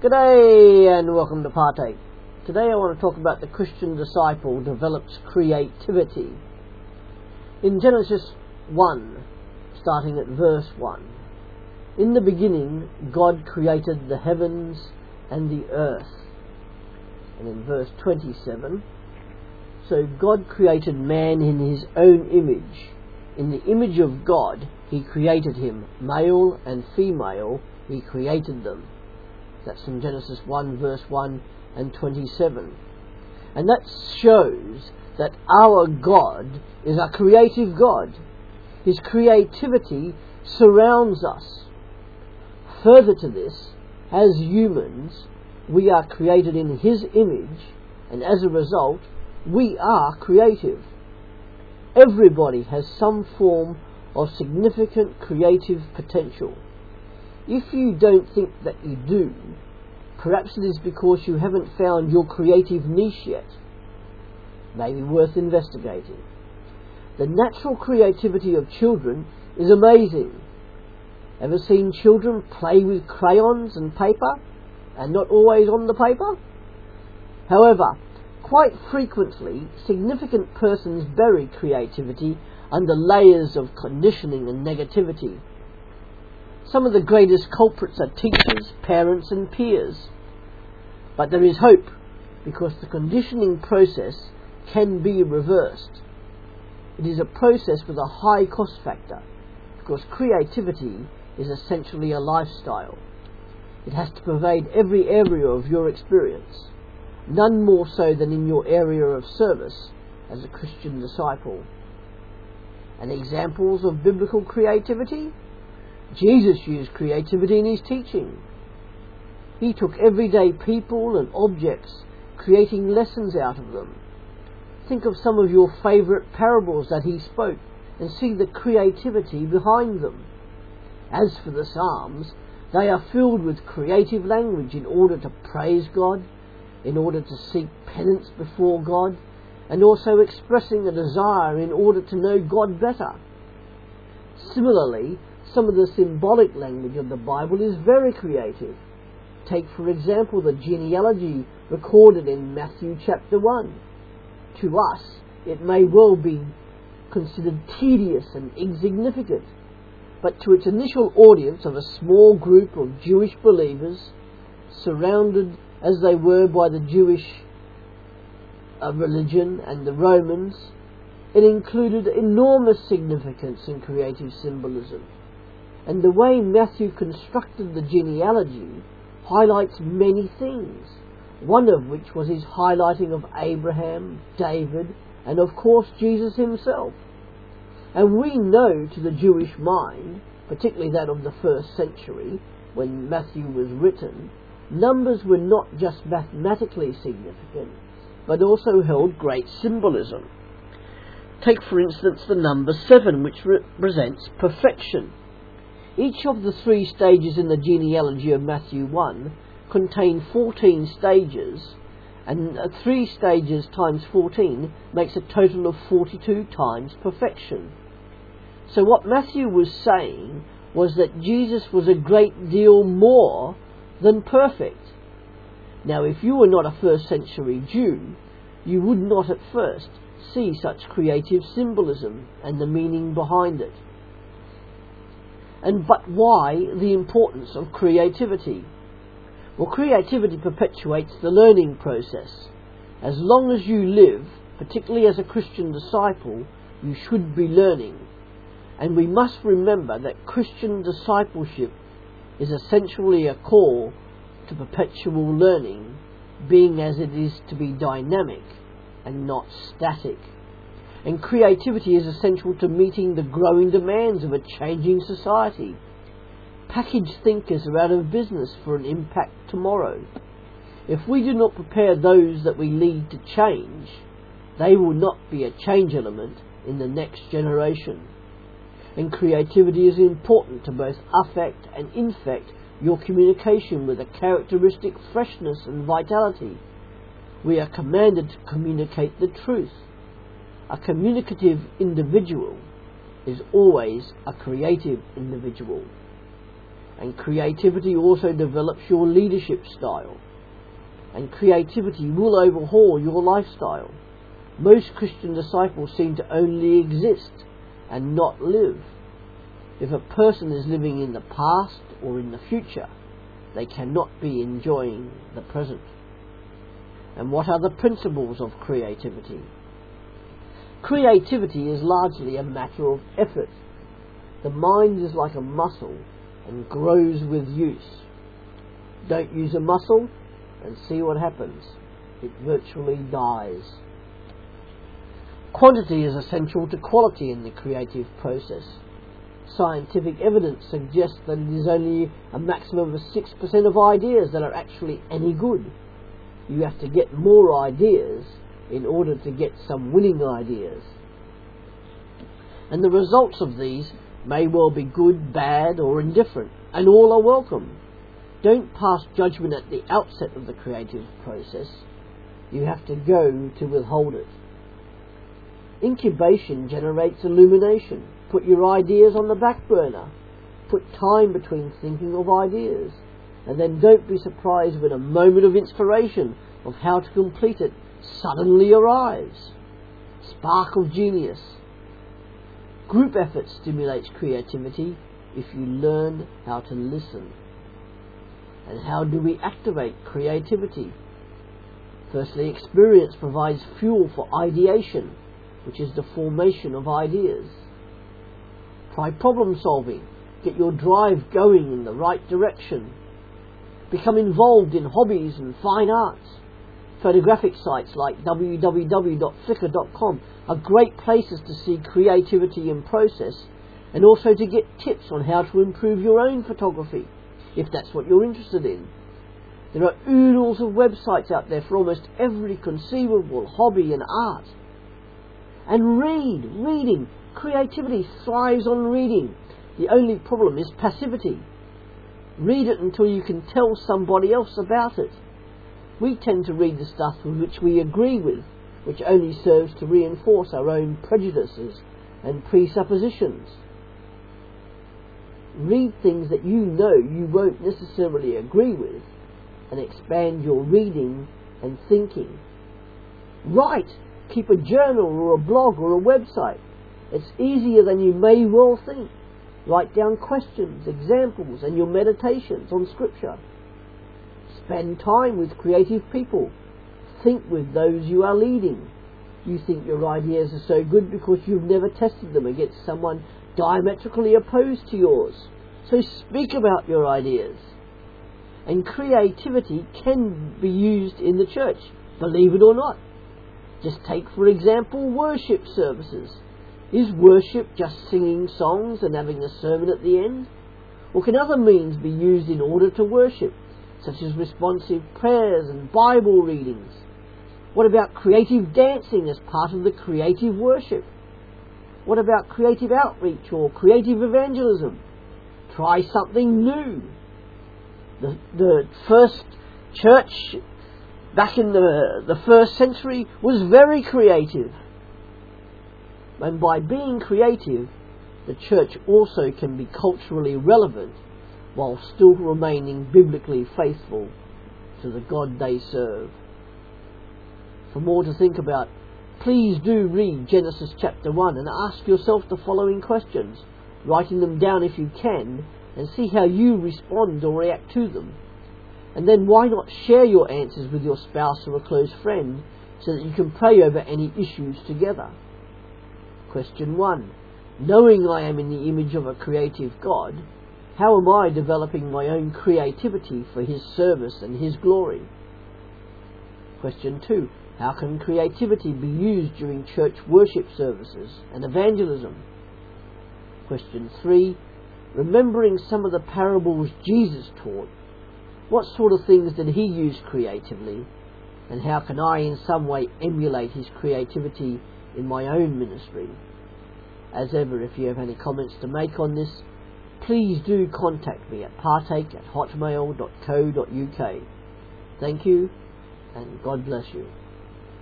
G'day and welcome to part 8. Today I want to talk about the Christian disciple develops creativity. In Genesis 1, starting at verse 1, in the beginning God created the heavens and the earth. And in verse 27, so God created man in his own image. In the image of God he created him, male and female he created them. That's in Genesis 1 verse 1 and 27. And that shows that our God is a creative God. His creativity surrounds us. Further to this, as humans, we are created in His image, and as a result, we are creative. Everybody has some form of significant creative potential. If you don't think that you do, perhaps it is because you haven't found your creative niche yet. Maybe worth investigating. The natural creativity of children is amazing. Ever seen children play with crayons and paper and not always on the paper? However, quite frequently, significant persons bury creativity under layers of conditioning and negativity. Some of the greatest culprits are teachers, parents, and peers. But there is hope because the conditioning process can be reversed. It is a process with a high cost factor because creativity is essentially a lifestyle. It has to pervade every area of your experience, none more so than in your area of service as a Christian disciple. And examples of biblical creativity? Jesus used creativity in his teaching. He took everyday people and objects, creating lessons out of them. Think of some of your favourite parables that he spoke and see the creativity behind them. As for the Psalms, they are filled with creative language in order to praise God, in order to seek penance before God, and also expressing a desire in order to know God better. Similarly, some of the symbolic language of the Bible is very creative. Take, for example, the genealogy recorded in Matthew chapter 1. To us, it may well be considered tedious and insignificant, but to its initial audience of a small group of Jewish believers, surrounded as they were by the Jewish uh, religion and the Romans, it included enormous significance and creative symbolism. And the way Matthew constructed the genealogy highlights many things, one of which was his highlighting of Abraham, David, and of course Jesus himself. And we know to the Jewish mind, particularly that of the first century, when Matthew was written, numbers were not just mathematically significant, but also held great symbolism. Take, for instance, the number seven, which represents perfection. Each of the three stages in the genealogy of Matthew 1 contain 14 stages, and uh, three stages times 14 makes a total of 42 times perfection. So, what Matthew was saying was that Jesus was a great deal more than perfect. Now, if you were not a first century Jew, you would not at first see such creative symbolism and the meaning behind it. And but why the importance of creativity? Well, creativity perpetuates the learning process. As long as you live, particularly as a Christian disciple, you should be learning. And we must remember that Christian discipleship is essentially a call to perpetual learning, being as it is to be dynamic and not static and creativity is essential to meeting the growing demands of a changing society. Package thinkers are out of business for an impact tomorrow. If we do not prepare those that we lead to change, they will not be a change element in the next generation. And creativity is important to both affect and infect your communication with a characteristic freshness and vitality. We are commanded to communicate the truth a communicative individual is always a creative individual. And creativity also develops your leadership style. And creativity will overhaul your lifestyle. Most Christian disciples seem to only exist and not live. If a person is living in the past or in the future, they cannot be enjoying the present. And what are the principles of creativity? Creativity is largely a matter of effort. The mind is like a muscle and grows with use. Don't use a muscle and see what happens. It virtually dies. Quantity is essential to quality in the creative process. Scientific evidence suggests that it is only a maximum of 6% of ideas that are actually any good. You have to get more ideas in order to get some winning ideas. And the results of these may well be good, bad, or indifferent, and all are welcome. Don't pass judgment at the outset of the creative process. You have to go to withhold it. Incubation generates illumination. Put your ideas on the back burner. Put time between thinking of ideas. And then don't be surprised when a moment of inspiration of how to complete it suddenly arrives. Spark of genius. Group effort stimulates creativity if you learn how to listen. And how do we activate creativity? Firstly, experience provides fuel for ideation, which is the formation of ideas. Try problem solving. Get your drive going in the right direction. Become involved in hobbies and fine arts. Photographic sites like www.flickr.com are great places to see creativity in process and also to get tips on how to improve your own photography, if that's what you're interested in. There are oodles of websites out there for almost every conceivable hobby and art. And read, reading. Creativity thrives on reading. The only problem is passivity. Read it until you can tell somebody else about it. We tend to read the stuff with which we agree with, which only serves to reinforce our own prejudices and presuppositions. Read things that you know you won't necessarily agree with and expand your reading and thinking. Write! Keep a journal or a blog or a website. It's easier than you may well think. Write down questions, examples, and your meditations on Scripture. Spend time with creative people. Think with those you are leading. You think your ideas are so good because you've never tested them against someone diametrically opposed to yours. So speak about your ideas. And creativity can be used in the church, believe it or not. Just take, for example, worship services. Is worship just singing songs and having a sermon at the end? Or can other means be used in order to worship? Such as responsive prayers and Bible readings? What about creative dancing as part of the creative worship? What about creative outreach or creative evangelism? Try something new. The, the first church back in the, the first century was very creative. And by being creative, the church also can be culturally relevant while still remaining biblically faithful to the God they serve. For more to think about, please do read Genesis chapter 1 and ask yourself the following questions, writing them down if you can, and see how you respond or react to them. And then why not share your answers with your spouse or a close friend so that you can pray over any issues together? Question 1. Knowing I am in the image of a creative God, how am I developing my own creativity for His service and His glory? Question 2. How can creativity be used during church worship services and evangelism? Question 3. Remembering some of the parables Jesus taught, what sort of things did he use creatively? And how can I in some way emulate his creativity in my own ministry? As ever, if you have any comments to make on this, please do contact me at partake at hotmail.co.uk. Thank you, and God bless you.